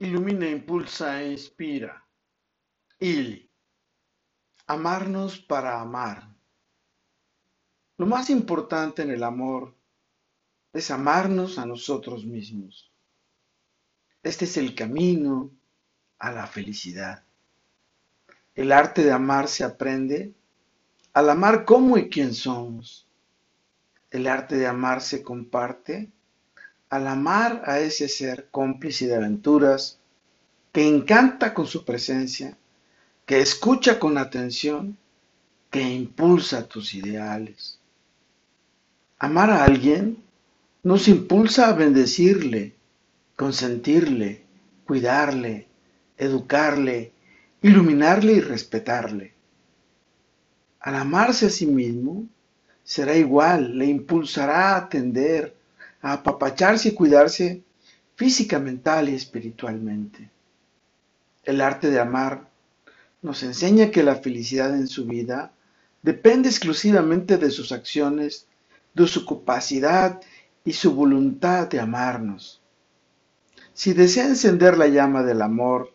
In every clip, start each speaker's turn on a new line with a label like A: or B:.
A: Ilumina, impulsa e inspira. Ili. Amarnos para amar. Lo más importante en el amor es amarnos a nosotros mismos. Este es el camino a la felicidad. El arte de amar se aprende al amar cómo y quién somos. El arte de amar se comparte al amar a ese ser cómplice de aventuras, que encanta con su presencia, que escucha con atención, que impulsa tus ideales. Amar a alguien nos impulsa a bendecirle, consentirle, cuidarle, educarle, iluminarle y respetarle. Al amarse a sí mismo, será igual, le impulsará a atender, a apapacharse y cuidarse física, mental y espiritualmente. El arte de amar nos enseña que la felicidad en su vida depende exclusivamente de sus acciones, de su capacidad y su voluntad de amarnos. Si desea encender la llama del amor,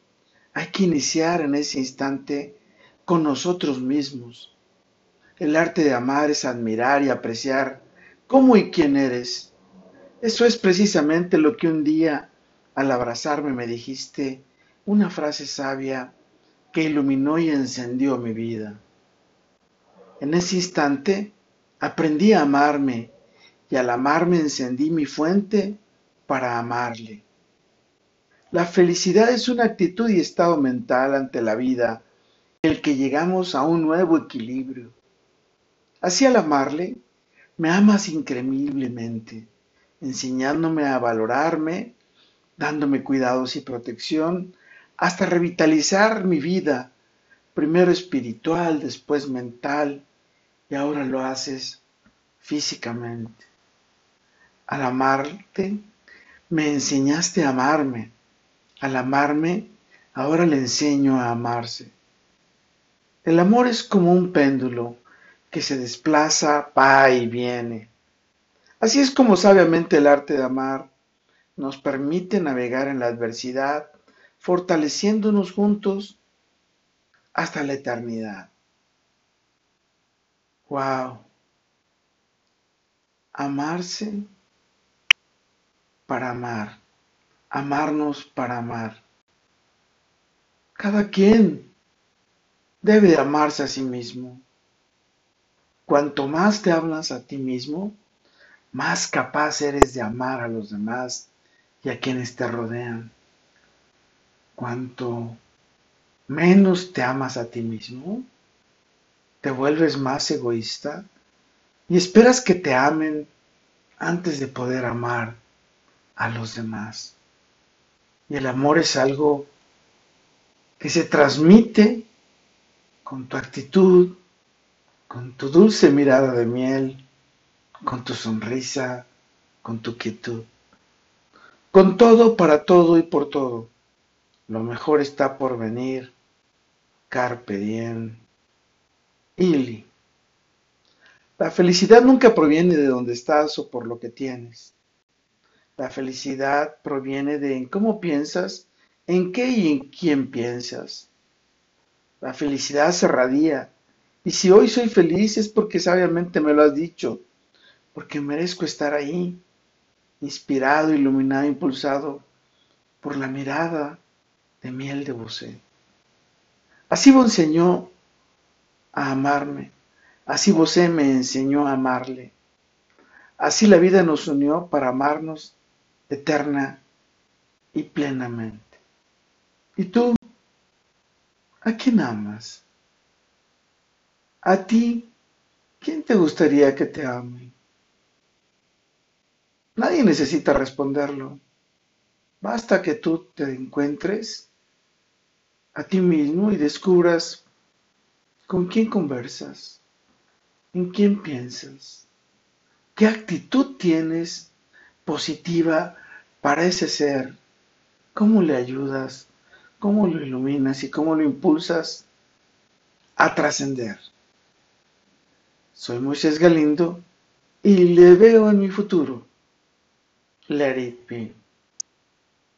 A: hay que iniciar en ese instante con nosotros mismos. El arte de amar es admirar y apreciar cómo y quién eres, eso es precisamente lo que un día, al abrazarme, me dijiste, una frase sabia que iluminó y encendió mi vida. En ese instante aprendí a amarme y al amarme encendí mi fuente para amarle. La felicidad es una actitud y estado mental ante la vida, el que llegamos a un nuevo equilibrio. Así al amarle, me amas increíblemente enseñándome a valorarme, dándome cuidados y protección, hasta revitalizar mi vida, primero espiritual, después mental, y ahora lo haces físicamente. Al amarte, me enseñaste a amarme. Al amarme, ahora le enseño a amarse. El amor es como un péndulo que se desplaza, va y viene. Así es como sabiamente el arte de amar nos permite navegar en la adversidad, fortaleciéndonos juntos hasta la eternidad. Wow. Amarse para amar. Amarnos para amar. Cada quien debe amarse a sí mismo. Cuanto más te hablas a ti mismo, más capaz eres de amar a los demás y a quienes te rodean. Cuanto menos te amas a ti mismo, te vuelves más egoísta y esperas que te amen antes de poder amar a los demás. Y el amor es algo que se transmite con tu actitud, con tu dulce mirada de miel, con tu sonrisa, con tu quietud. Con todo, para todo y por todo. Lo mejor está por venir. Carpe diem. Ili. La felicidad nunca proviene de donde estás o por lo que tienes. La felicidad proviene de en cómo piensas, en qué y en quién piensas. La felicidad se radia. Y si hoy soy feliz es porque sabiamente me lo has dicho porque merezco estar ahí, inspirado, iluminado, impulsado por la mirada de miel de Bosé. Así vos enseñó a amarme, así Bosé me enseñó a amarle. Así la vida nos unió para amarnos eterna y plenamente. ¿Y tú? ¿A quién amas? ¿A ti? ¿Quién te gustaría que te ame? Nadie necesita responderlo. Basta que tú te encuentres a ti mismo y descubras con quién conversas, en quién piensas, qué actitud tienes positiva para ese ser, cómo le ayudas, cómo lo iluminas y cómo lo impulsas a trascender. Soy Moisés Galindo y le veo en mi futuro. Let it be.